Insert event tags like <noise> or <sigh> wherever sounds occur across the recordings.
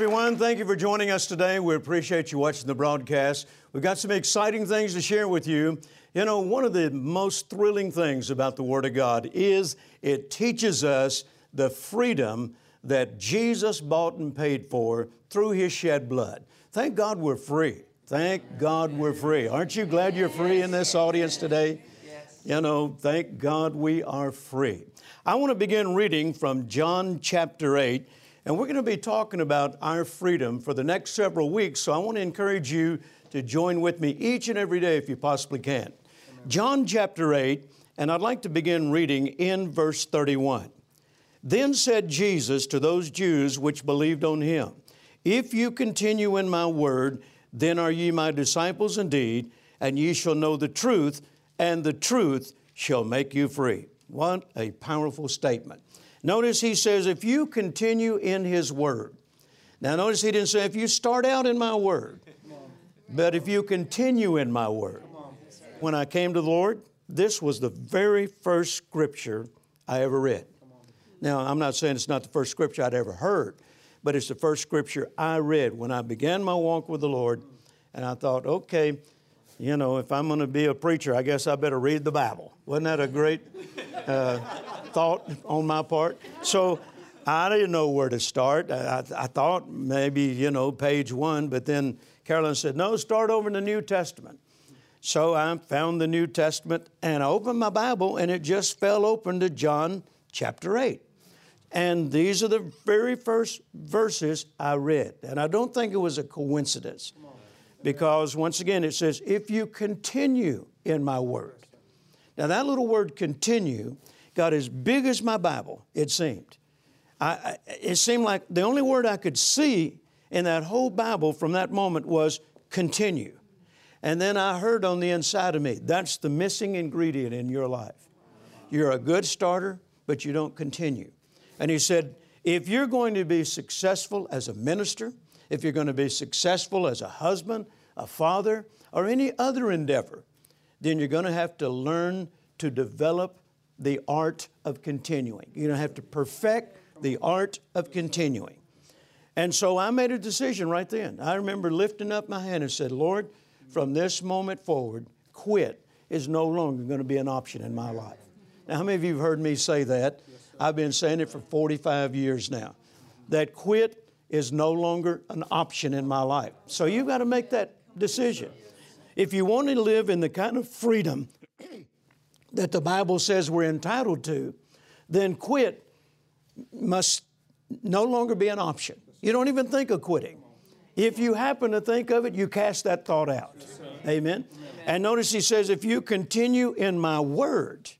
Everyone. Thank you for joining us today. We appreciate you watching the broadcast. We've got some exciting things to share with you. You know, one of the most thrilling things about the Word of God is it teaches us the freedom that Jesus bought and paid for through His shed blood. Thank God we're free. Thank God we're free. Aren't you glad you're free in this audience today? You know, thank God we are free. I want to begin reading from John chapter 8. And we're going to be talking about our freedom for the next several weeks. So I want to encourage you to join with me each and every day if you possibly can. Amen. John chapter 8, and I'd like to begin reading in verse 31. Then said Jesus to those Jews which believed on him, If you continue in my word, then are ye my disciples indeed, and ye shall know the truth, and the truth shall make you free. What a powerful statement. Notice he says, if you continue in his word. Now, notice he didn't say, if you start out in my word, but if you continue in my word. When I came to the Lord, this was the very first scripture I ever read. Now, I'm not saying it's not the first scripture I'd ever heard, but it's the first scripture I read when I began my walk with the Lord. And I thought, okay, you know, if I'm going to be a preacher, I guess I better read the Bible. Wasn't that a great uh, thought on my part? So I didn't know where to start. I, I, thought maybe, you know, page one, but then Carolyn said, no, start over in the New Testament. So I found the New Testament and I opened my Bible and it just fell open to John chapter 8. And these are the very first verses I read. And I don't think it was a coincidence. Because once again, it says, if you continue in my word. Now, that little word continue got as big as my Bible, it seemed. I, it seemed like the only word I could see in that whole Bible from that moment was continue. And then I heard on the inside of me, that's the missing ingredient in your life. You're a good starter, but you don't continue. And he said, if you're going to be successful as a minister, if you're going to be successful as a husband, a father, or any other endeavor, then you're going to have to learn to develop the art of continuing. You don't have to perfect the art of continuing. And so I made a decision right then. I remember lifting up my hand and said, Lord, from this moment forward, quit is no longer going to be an option in my life. Now, how many of you have heard me say that? I've been saying it for 45 years now. That quit is no longer an option in my life. So you've got to make that decision. If you want to live in the kind of freedom that the Bible says we're entitled to, then quit must no longer be an option. You don't even think of quitting. If you happen to think of it, you cast that thought out. Amen. And notice he says, if you continue in my word,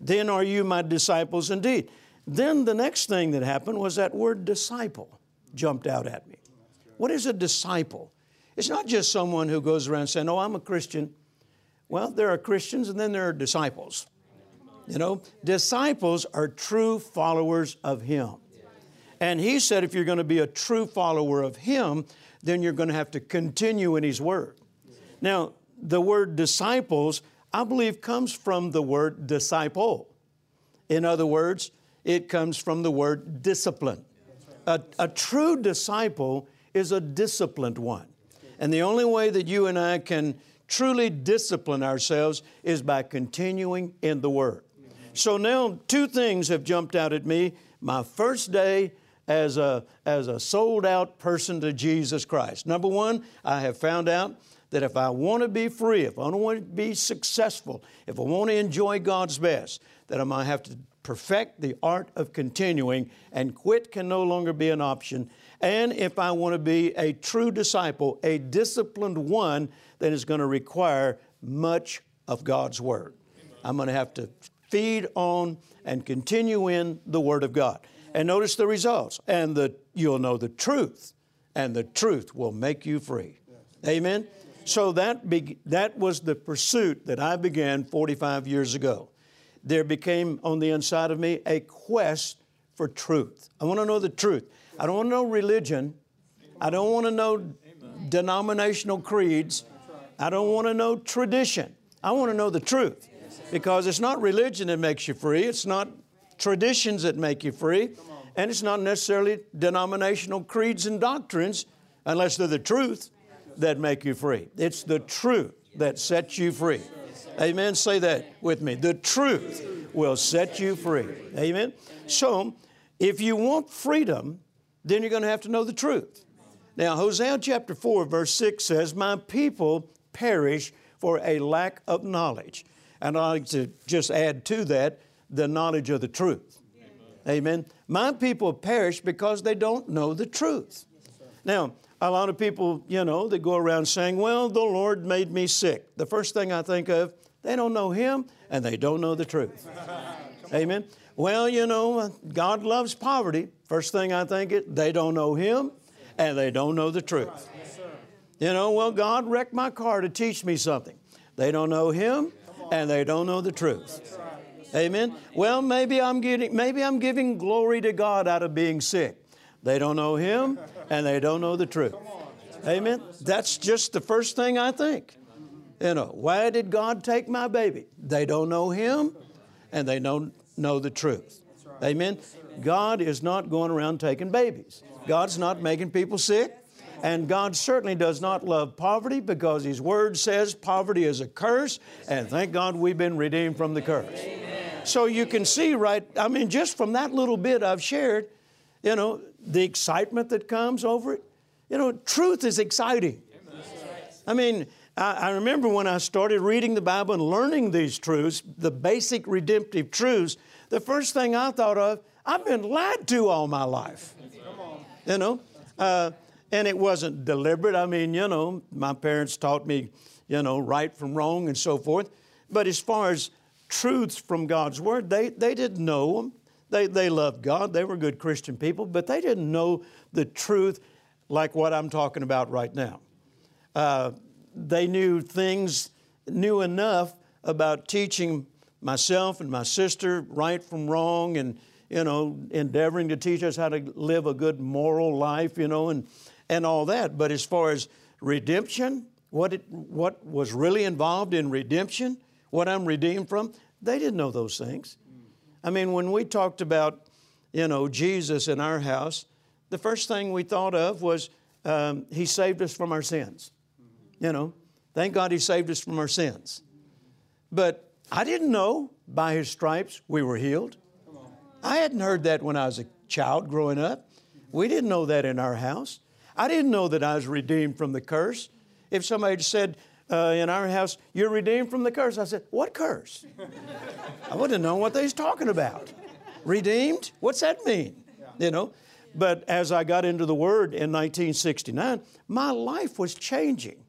then are you my disciples indeed. Then the next thing that happened was that word disciple jumped out at me. What is a disciple? It's not just someone who goes around saying, Oh, I'm a Christian. Well, there are Christians and then there are disciples. You know, disciples are true followers of Him. And He said if you're going to be a true follower of Him, then you're going to have to continue in His Word. Now, the word disciples, I believe, comes from the word disciple. In other words, it comes from the word discipline. A, a true disciple is a disciplined one. And the only way that you and I can truly discipline ourselves is by continuing in the Word. So now two things have jumped out at me. My first day as a, as a sold out person to Jesus Christ. Number one, I have found out that if I want to be free, if I want to be successful, if I want to enjoy God's best, that I'm going to have to perfect the art of continuing, and quit can no longer be an option. And if I want to be a true disciple, a disciplined one, then it's going to require much of God's Word. I'm going to have to feed on and continue in the Word of God. And notice the results. And the, you'll know the truth, and the truth will make you free. Amen? So that, be, that was the pursuit that I began 45 years ago there became on the inside of me a quest for truth. I want to know the truth. I don't want to know religion. I don't want to know denominational creeds. I don't want to know tradition. I want to know the truth. Because it's not religion that makes you free, it's not traditions that make you free. And it's not necessarily denominational creeds and doctrines, unless they're the truth, that make you free. It's the truth that sets you free. Amen. Say that with me. The truth will set you free. Amen. So, if you want freedom, then you're going to have to know the truth. Now, Hosea chapter 4, verse 6 says, My people perish for a lack of knowledge. And I'd like to just add to that the knowledge of the truth. Amen. My people perish because they don't know the truth. Now, a lot of people, you know, they go around saying, Well, the Lord made me sick. The first thing I think of, they don't know Him and they don't know the truth. Amen. Well, you know, uh, God loves poverty. First thing I think it, they don't know Him and they don't know the truth. You know, well, God wrecked my car to teach me something. They don't know Him and they don't know the truth. Amen. Well, maybe I'm getting maybe I'm giving glory to God out of being sick. They don't know Him and they don't know the truth. Amen. That's just the first thing I think. You know, why did God take my baby? They don't know Him and they don't know the truth. Amen. God is not going around taking babies. God's not making people sick. And God certainly does not love poverty because His Word says poverty is a curse, and thank God we've been redeemed from the curse. So you can see, right, I mean, just from that little bit I've shared, you know, the excitement that comes over it. You know, truth is exciting. I mean, I, I remember when I started reading the Bible and learning these truths, the basic redemptive truths, the first thing I thought of, I've been lied to all my life. You know, uh, and it wasn't deliberate. I mean, you know, my parents taught me, you know, right from wrong and so forth. But as far as truths from God's Word. They, they didn't know them. They, they loved God. They were good Christian people, but they didn't know the truth like what I'm talking about right now. Uh, they knew things, knew enough about teaching myself and my sister right from wrong and, you know, endeavoring to teach us how to live a good moral life, you know, and, and all that. But as far as redemption, what, it, what was really involved in redemption, what I'm redeemed from, they didn't know those things. I mean, when we talked about, you know, Jesus in our house, the first thing we thought of was um, He saved us from our sins. You know, thank God He saved us from our sins. But I didn't know by His stripes we were healed. I hadn't heard that when I was a child growing up. We didn't know that in our house. I didn't know that I was redeemed from the curse. If somebody said, uh, in our house, you're redeemed from the curse. I said, what curse? <laughs> I wouldn't know what they was talking about. Redeemed? What's that mean? You know? But as I got into the Word in 1969, my life was changing.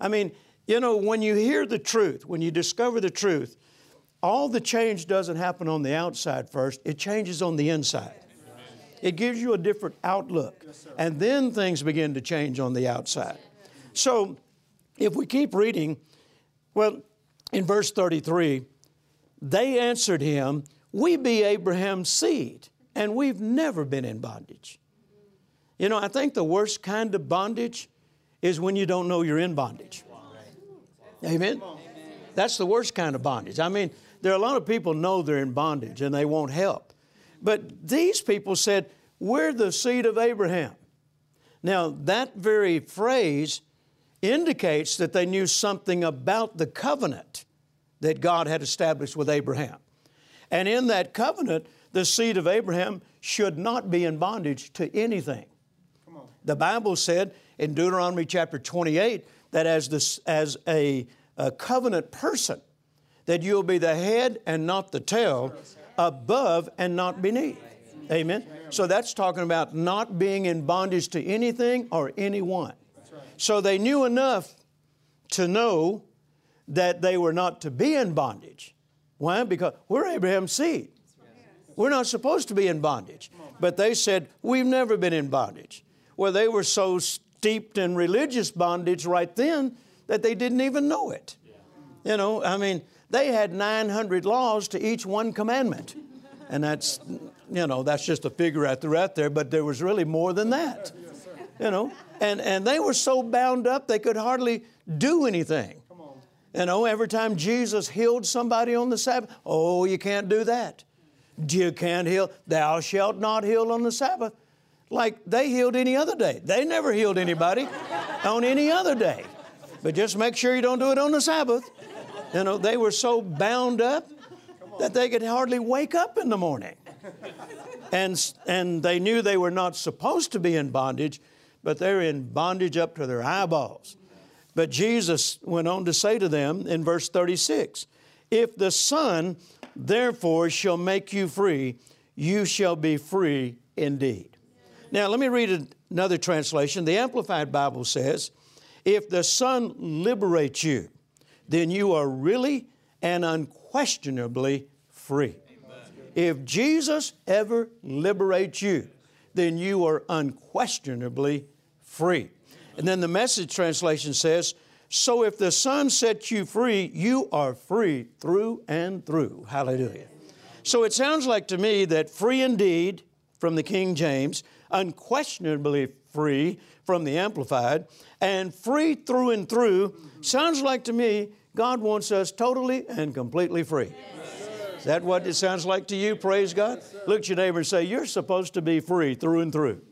I mean, you know, when you hear the truth, when you discover the truth, all the change doesn't happen on the outside first, it changes on the inside. It gives you a different outlook. And then things begin to change on the outside. So, if we keep reading, well, in verse 33, they answered him, We be Abraham's seed, and we've never been in bondage. You know, I think the worst kind of bondage is when you don't know you're in bondage. Amen? That's the worst kind of bondage. I mean, there are a lot of people know they're in bondage and they won't help. But these people said, We're the seed of Abraham. Now, that very phrase indicates that they knew something about the covenant that God had established with Abraham. And in that covenant, the seed of Abraham should not be in bondage to anything. The Bible said in Deuteronomy chapter 28 that as, this, as a, a covenant person, that you'll be the head and not the tail, above and not beneath. Amen. So that's talking about not being in bondage to anything or anyone. So they knew enough to know that they were not to be in bondage. Why? Because we're Abraham's seed. We're not supposed to be in bondage. But they said, We've never been in bondage. Well, they were so steeped in religious bondage right then that they didn't even know it. You know, I mean, they had 900 laws to each one commandment. And that's, you know, that's just a figure out there, out there, but there was really more than that. You know, and, and they were so bound up they could hardly do anything. You know, every time Jesus healed somebody on the Sabbath, oh, you can't do that. You can't heal. Thou shalt not heal on the Sabbath. Like they healed any other day. They never healed anybody <laughs> on any other day. But just make sure you don't do it on the Sabbath. You know, they were so bound up that they could hardly wake up in the morning. And, and they knew they were not supposed to be in bondage, but they're in bondage up to their eyeballs. But Jesus went on to say to them in verse 36 If the Son therefore shall make you free, you shall be free indeed. Now, let me read another translation. The Amplified Bible says, If the Son liberates you, then you are really and unquestionably free. If Jesus ever liberates you, then you are unquestionably free. And then the message translation says, So if the Son sets you free, you are free through and through. Hallelujah. So it sounds like to me that free indeed from the King James, unquestionably free from the Amplified, and free through and through sounds like to me God wants us totally and completely free. Is that what it sounds like to you? Praise God. Look at your neighbor and say, You're supposed to be free through and through.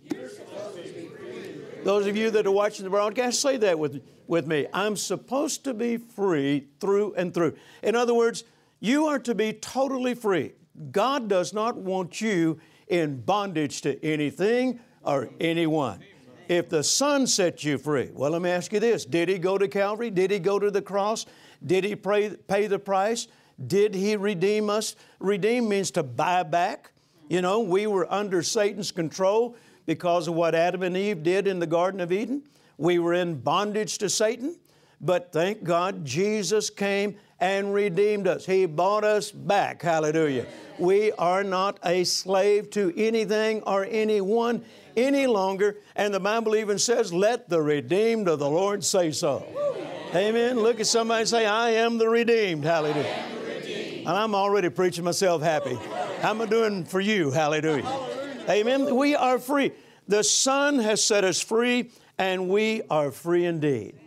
Those of you that are watching the broadcast, say that with, with me. I'm supposed to be free through and through. In other words, you are to be totally free. God does not want you in bondage to anything or anyone. If the Son sets you free, well, let me ask you this Did He go to Calvary? Did He go to the cross? Did He pay, pay the price? Did He redeem us? Redeem means to buy back. You know, we were under Satan's control because of what Adam and Eve did in the Garden of Eden. We were in bondage to Satan, but thank God Jesus came and redeemed us. He bought us back. Hallelujah. We are not a slave to anything or anyone any longer. And the Bible even says, Let the redeemed of the Lord say so. Amen. Look at somebody say, I am the redeemed. Hallelujah. And I'm already preaching myself happy. How am I doing for you? Hallelujah. Amen. We are free. The Son has set us free, and we are free indeed.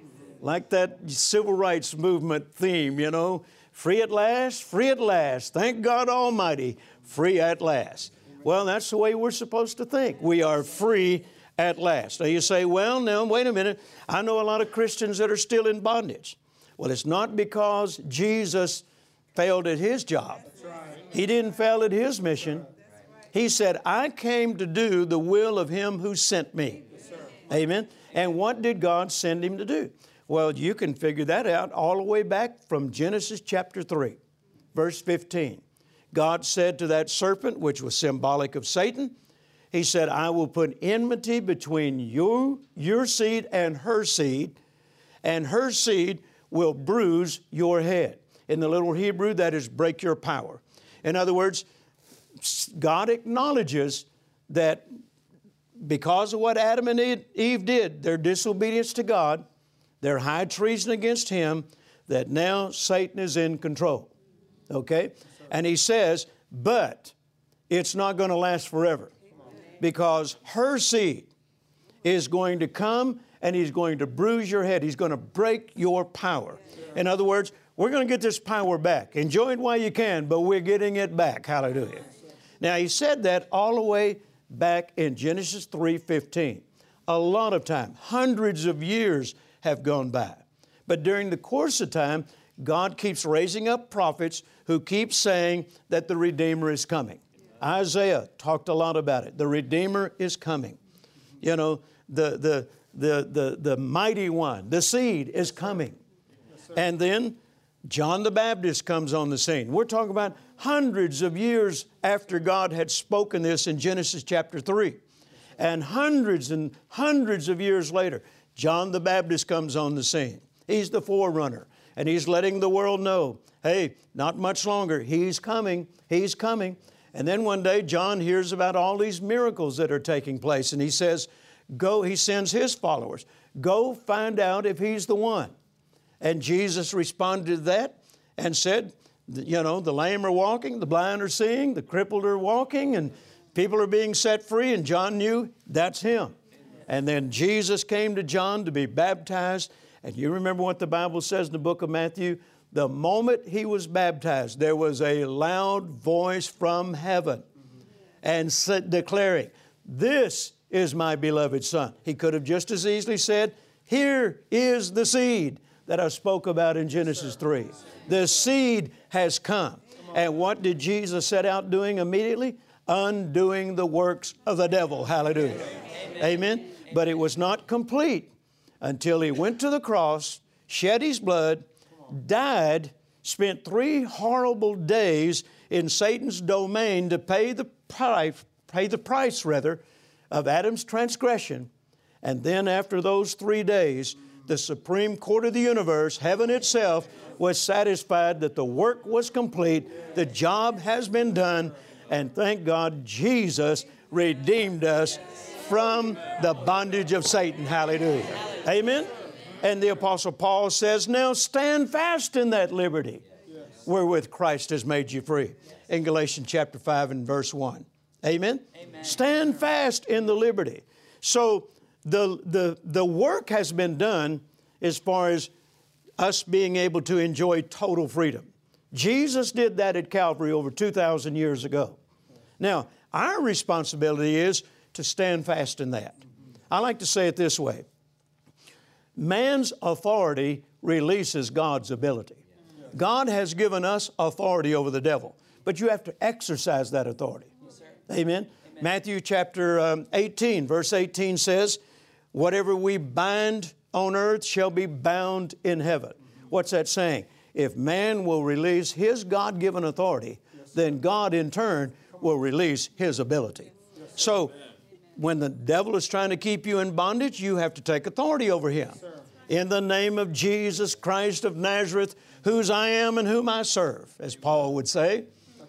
Like that civil rights movement theme, you know, free at last, free at last. Thank God Almighty, free at last. Well, that's the way we're supposed to think. We are free at last. Now you say, well, now, wait a minute. I know a lot of Christians that are still in bondage. Well, it's not because Jesus failed at his job. He didn't fail at his mission. He said, I came to do the will of Him who sent me. Amen. And what did God send Him to do? Well, you can figure that out all the way back from Genesis chapter 3, verse 15. God said to that serpent, which was symbolic of Satan, He said, I will put enmity between you, your seed and her seed, and her seed will bruise your head. In the little Hebrew, that is break your power. In other words, God acknowledges that because of what Adam and Eve did, their disobedience to God, their high treason against Him, that now Satan is in control. Okay? And He says, but it's not going to last forever because her seed is going to come and he's going to bruise your head. He's going to break your power. In other words, we're going to get this power back. Enjoy it while you can, but we're getting it back. Hallelujah. Now he said that all the way back in Genesis 3:15. A lot of time, hundreds of years have gone by. But during the course of time, God keeps raising up prophets who keep saying that the Redeemer is coming. Isaiah talked a lot about it. The Redeemer is coming. You know, the, the, the, the, the mighty one, the seed is coming. and then John the Baptist comes on the scene. We're talking about hundreds of years after God had spoken this in Genesis chapter 3. And hundreds and hundreds of years later, John the Baptist comes on the scene. He's the forerunner, and he's letting the world know hey, not much longer. He's coming. He's coming. And then one day, John hears about all these miracles that are taking place, and he says, Go, he sends his followers, go find out if he's the one. And Jesus responded to that and said, you know, the lame are walking, the blind are seeing, the crippled are walking, and people are being set free, and John knew that's him. And then Jesus came to John to be baptized. And you remember what the Bible says in the book of Matthew? the moment he was baptized, there was a loud voice from heaven and said, declaring, This is my beloved Son. He could have just as easily said, Here is the seed that I spoke about in Genesis 3. The seed has come. And what did Jesus set out doing immediately? Undoing the works of the devil. Hallelujah. Amen. But it was not complete until he went to the cross, shed his blood, died, spent three horrible days in Satan's domain to pay the price, pay the price rather, of Adam's transgression. And then after those three days, the Supreme Court of the universe, heaven itself, was satisfied that the work was complete, the job has been done, and thank God Jesus redeemed us from the bondage of Satan. Hallelujah. Amen. And the Apostle Paul says, Now stand fast in that liberty wherewith Christ has made you free. In Galatians chapter 5 and verse 1. Amen? Amen. Stand fast in the liberty. So the, the, the work has been done as far as us being able to enjoy total freedom. Jesus did that at Calvary over 2,000 years ago. Now, our responsibility is to stand fast in that. I like to say it this way Man's authority releases God's ability. God has given us authority over the devil, but you have to exercise that authority. Yes, Amen? Amen? Matthew chapter um, 18, verse 18 says, Whatever we bind on earth shall be bound in heaven. What's that saying? If man will release his God given authority, then God in turn will release his ability. So, when the devil is trying to keep you in bondage, you have to take authority over him. In the name of Jesus Christ of Nazareth, whose I am and whom I serve, as Paul would say.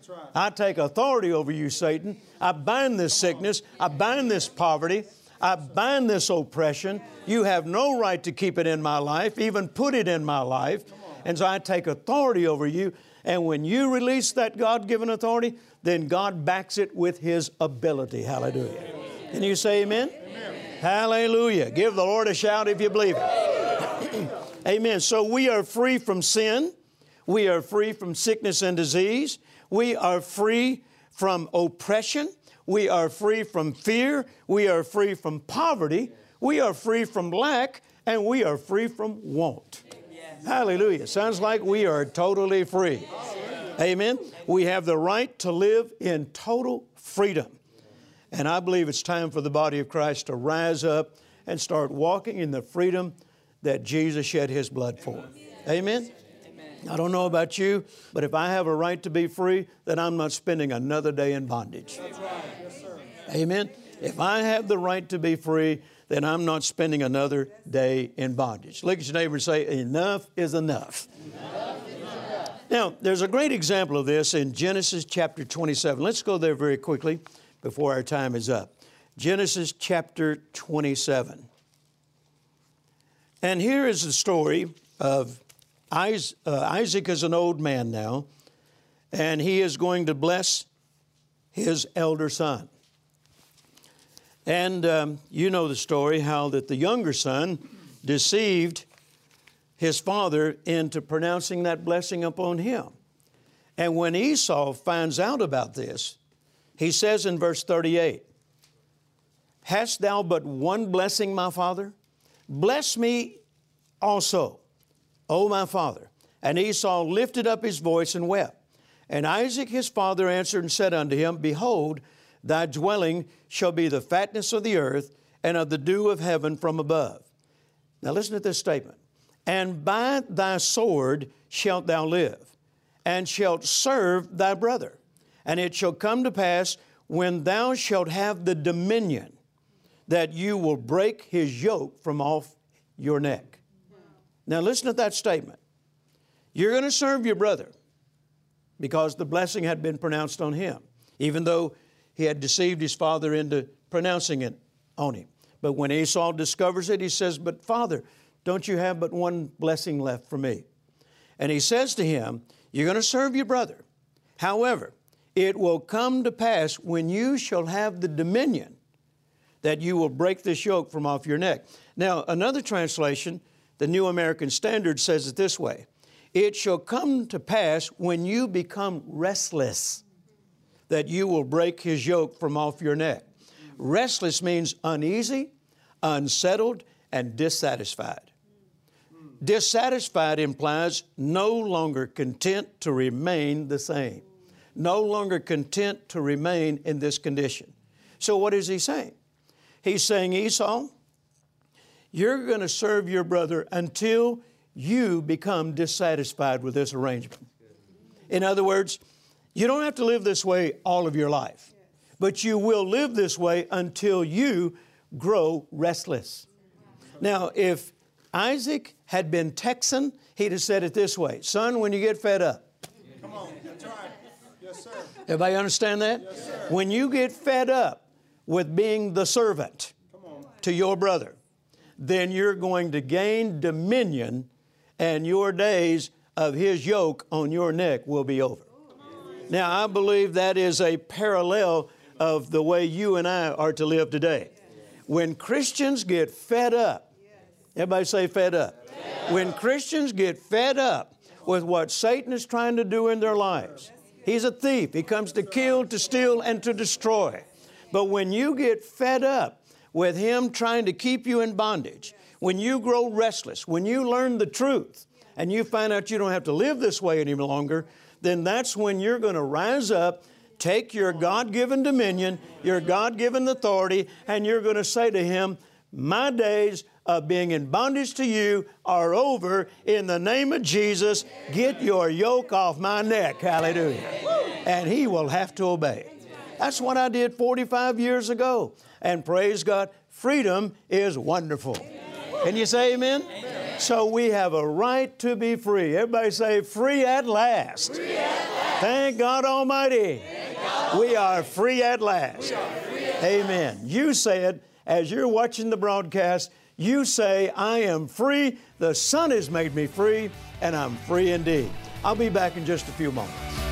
Right. I take authority over you, Satan. I bind this sickness. I bind this poverty. I bind this oppression. You have no right to keep it in my life, even put it in my life. And so I take authority over you. And when you release that God given authority, then God backs it with His ability. Hallelujah. Can you say amen? amen? Hallelujah. Give the Lord a shout if you believe it. <coughs> amen. So we are free from sin. We are free from sickness and disease. We are free from oppression. We are free from fear. We are free from poverty. We are free from lack. And we are free from want. Hallelujah. Sounds like we are totally free. Amen. We have the right to live in total freedom. And I believe it's time for the body of Christ to rise up and start walking in the freedom that Jesus shed his blood for. Amen? I don't know about you, but if I have a right to be free, then I'm not spending another day in bondage. Amen? If I have the right to be free, then I'm not spending another day in bondage. Look at your neighbor and say, Enough is enough. enough, is enough. Now, there's a great example of this in Genesis chapter 27. Let's go there very quickly before our time is up. Genesis chapter 27. And here is the story of Isaac, uh, Isaac is an old man now, and he is going to bless his elder son. And um, you know the story how that the younger son deceived his father into pronouncing that blessing upon him. And when Esau finds out about this, he says in verse 38 Hast thou but one blessing, my father? Bless me also, O my father. And Esau lifted up his voice and wept. And Isaac his father answered and said unto him, Behold, thy dwelling shall be the fatness of the earth and of the dew of heaven from above. Now listen to this statement. And by thy sword shalt thou live, and shalt serve thy brother. And it shall come to pass when thou shalt have the dominion that you will break his yoke from off your neck. Now, listen to that statement. You're going to serve your brother because the blessing had been pronounced on him, even though he had deceived his father into pronouncing it on him. But when Esau discovers it, he says, But father, don't you have but one blessing left for me? And he says to him, You're going to serve your brother. However, it will come to pass when you shall have the dominion that you will break this yoke from off your neck. Now, another translation, the New American Standard, says it this way It shall come to pass when you become restless that you will break his yoke from off your neck. Restless means uneasy, unsettled, and dissatisfied. Dissatisfied implies no longer content to remain the same, no longer content to remain in this condition. So, what is he saying? He's saying, Esau, you're going to serve your brother until you become dissatisfied with this arrangement. In other words, you don't have to live this way all of your life, but you will live this way until you grow restless. Now, if Isaac had been Texan, he'd have said it this way Son, when you get fed up, Come on, that's right. Yes, sir. Everybody understand that? Yes, sir. When you get fed up with being the servant to your brother, then you're going to gain dominion and your days of his yoke on your neck will be over. Now, I believe that is a parallel of the way you and I are to live today. When Christians get fed up, everybody say fed up. When Christians get fed up with what Satan is trying to do in their lives, he's a thief. He comes to kill, to steal, and to destroy. But when you get fed up with Him trying to keep you in bondage, when you grow restless, when you learn the truth, and you find out you don't have to live this way any longer, then that's when you're going to rise up, take your God given dominion, your God given authority, and you're going to say to Him, My days of being in bondage to you are over. In the name of Jesus, get your yoke off my neck. Hallelujah. And He will have to obey. That's what I did 45 years ago. And praise God, freedom is wonderful. Can you say amen? amen? So we have a right to be free. Everybody say, free at last. Free at last. Thank God Almighty. God we are free at last. Free at amen. Last. You said, as you're watching the broadcast, you say, I am free. The Son has made me free, and I'm free indeed. I'll be back in just a few moments.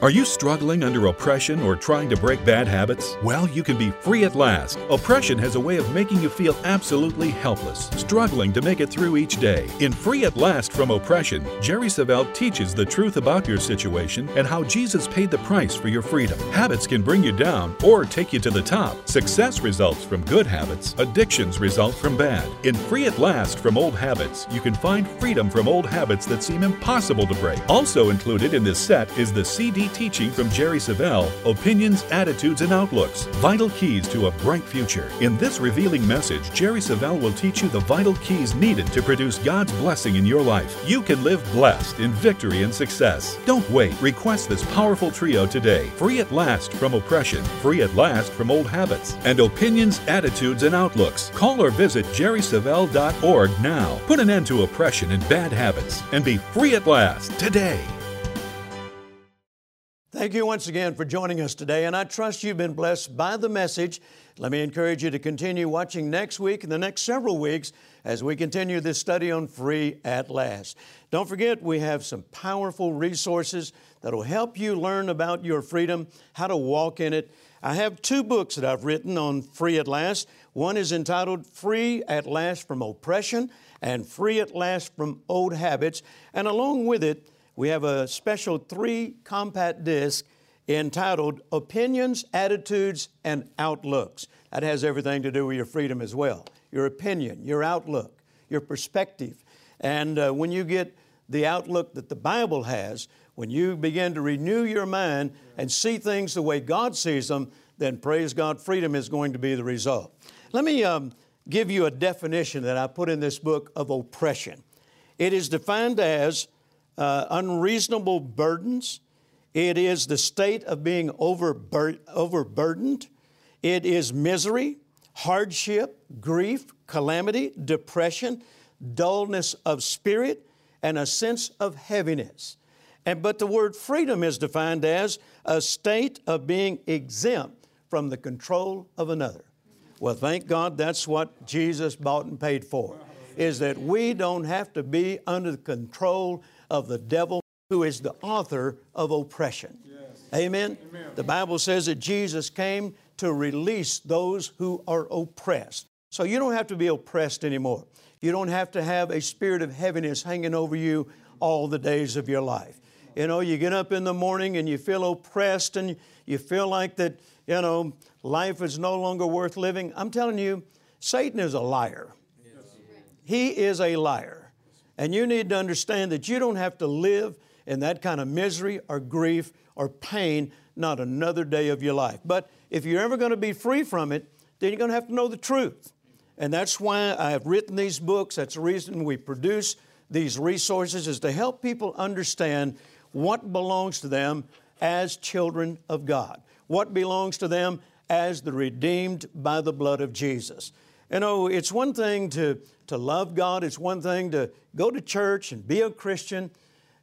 Are you struggling under oppression or trying to break bad habits? Well, you can be free at last. Oppression has a way of making you feel absolutely helpless, struggling to make it through each day. In Free at Last from Oppression, Jerry Savelle teaches the truth about your situation and how Jesus paid the price for your freedom. Habits can bring you down or take you to the top. Success results from good habits, addictions result from bad. In Free at Last from Old Habits, you can find freedom from old habits that seem impossible to break. Also included in this set is the CD teaching from Jerry Savelle Opinions, Attitudes, and Outlooks Vital Keys to a Bright Future. In this revealing message, Jerry Savelle will teach you the vital keys needed to produce God's blessing in your life. You can live blessed in victory and success. Don't wait. Request this powerful trio today. Free at last from oppression, free at last from old habits, and opinions, attitudes, and outlooks. Call or visit jerrysavelle.org now. Put an end to oppression and bad habits and be free at last today. Thank you once again for joining us today, and I trust you've been blessed by the message. Let me encourage you to continue watching next week and the next several weeks as we continue this study on Free at Last. Don't forget, we have some powerful resources that will help you learn about your freedom, how to walk in it. I have two books that I've written on Free at Last. One is entitled Free at Last from Oppression and Free at Last from Old Habits, and along with it, we have a special three compact disc entitled Opinions, Attitudes, and Outlooks. That has everything to do with your freedom as well your opinion, your outlook, your perspective. And uh, when you get the outlook that the Bible has, when you begin to renew your mind and see things the way God sees them, then praise God, freedom is going to be the result. Let me um, give you a definition that I put in this book of oppression. It is defined as uh, unreasonable burdens. It is the state of being overbur- overburdened. It is misery, hardship, grief, calamity, depression, dullness of spirit, and a sense of heaviness. And, but the word freedom is defined as a state of being exempt from the control of another. Well, thank God that's what Jesus bought and paid for, is that we don't have to be under the control of the devil who is the author of oppression. Yes. Amen? Amen? The Bible says that Jesus came to release those who are oppressed. So you don't have to be oppressed anymore. You don't have to have a spirit of heaviness hanging over you all the days of your life. You know, you get up in the morning and you feel oppressed and you feel like that, you know, life is no longer worth living. I'm telling you, Satan is a liar. He is a liar. And you need to understand that you don't have to live in that kind of misery or grief or pain not another day of your life. But if you're ever going to be free from it, then you're going to have to know the truth. And that's why I have written these books. That's the reason we produce these resources is to help people understand what belongs to them as children of God, what belongs to them as the redeemed by the blood of Jesus. You oh, know, it's one thing to, to love God, it's one thing to go to church and be a Christian.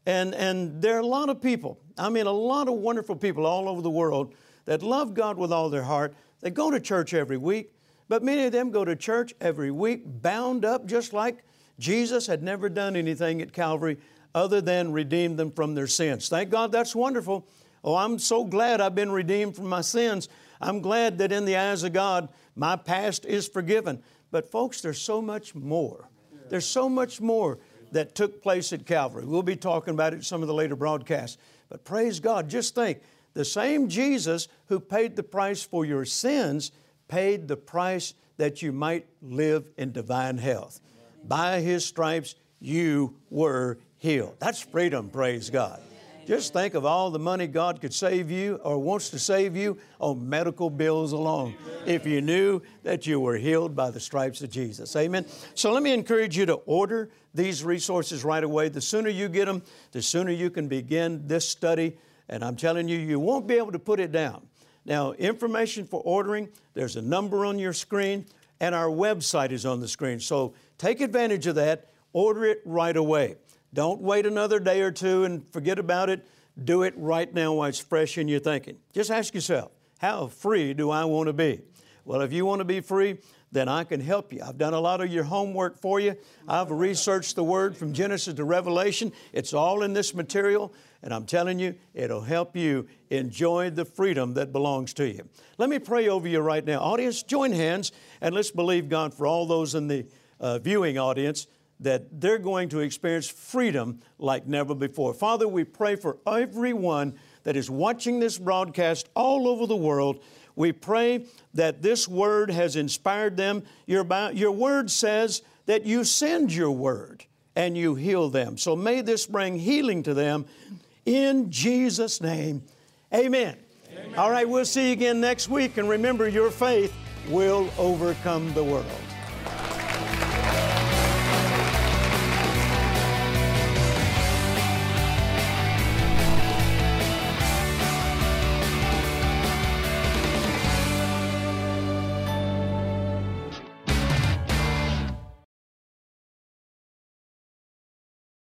And, and there are a lot of people, I mean, a lot of wonderful people all over the world that love God with all their heart. They go to church every week, but many of them go to church every week bound up just like Jesus had never done anything at Calvary other than redeem them from their sins. Thank God that's wonderful. Oh, I'm so glad I've been redeemed from my sins. I'm glad that in the eyes of God, my past is forgiven. But, folks, there's so much more. There's so much more that took place at Calvary. We'll be talking about it some of the later broadcasts. But praise God, just think the same Jesus who paid the price for your sins paid the price that you might live in divine health. By his stripes, you were healed. That's freedom, praise God. Just think of all the money God could save you or wants to save you on medical bills alone if you knew that you were healed by the stripes of Jesus. Amen. So let me encourage you to order these resources right away. The sooner you get them, the sooner you can begin this study. And I'm telling you, you won't be able to put it down. Now, information for ordering, there's a number on your screen, and our website is on the screen. So take advantage of that. Order it right away. Don't wait another day or two and forget about it. Do it right now while it's fresh in your thinking. Just ask yourself, how free do I want to be? Well, if you want to be free, then I can help you. I've done a lot of your homework for you. I've researched the Word from Genesis to Revelation. It's all in this material, and I'm telling you, it'll help you enjoy the freedom that belongs to you. Let me pray over you right now. Audience, join hands, and let's believe God for all those in the uh, viewing audience that they're going to experience freedom like never before. Father, we pray for everyone that is watching this broadcast all over the world. We pray that this word has inspired them. Your, your word says that you send your word and you heal them. So may this bring healing to them in Jesus' name. Amen. Amen. All right, we'll see you again next week. And remember, your faith will overcome the world.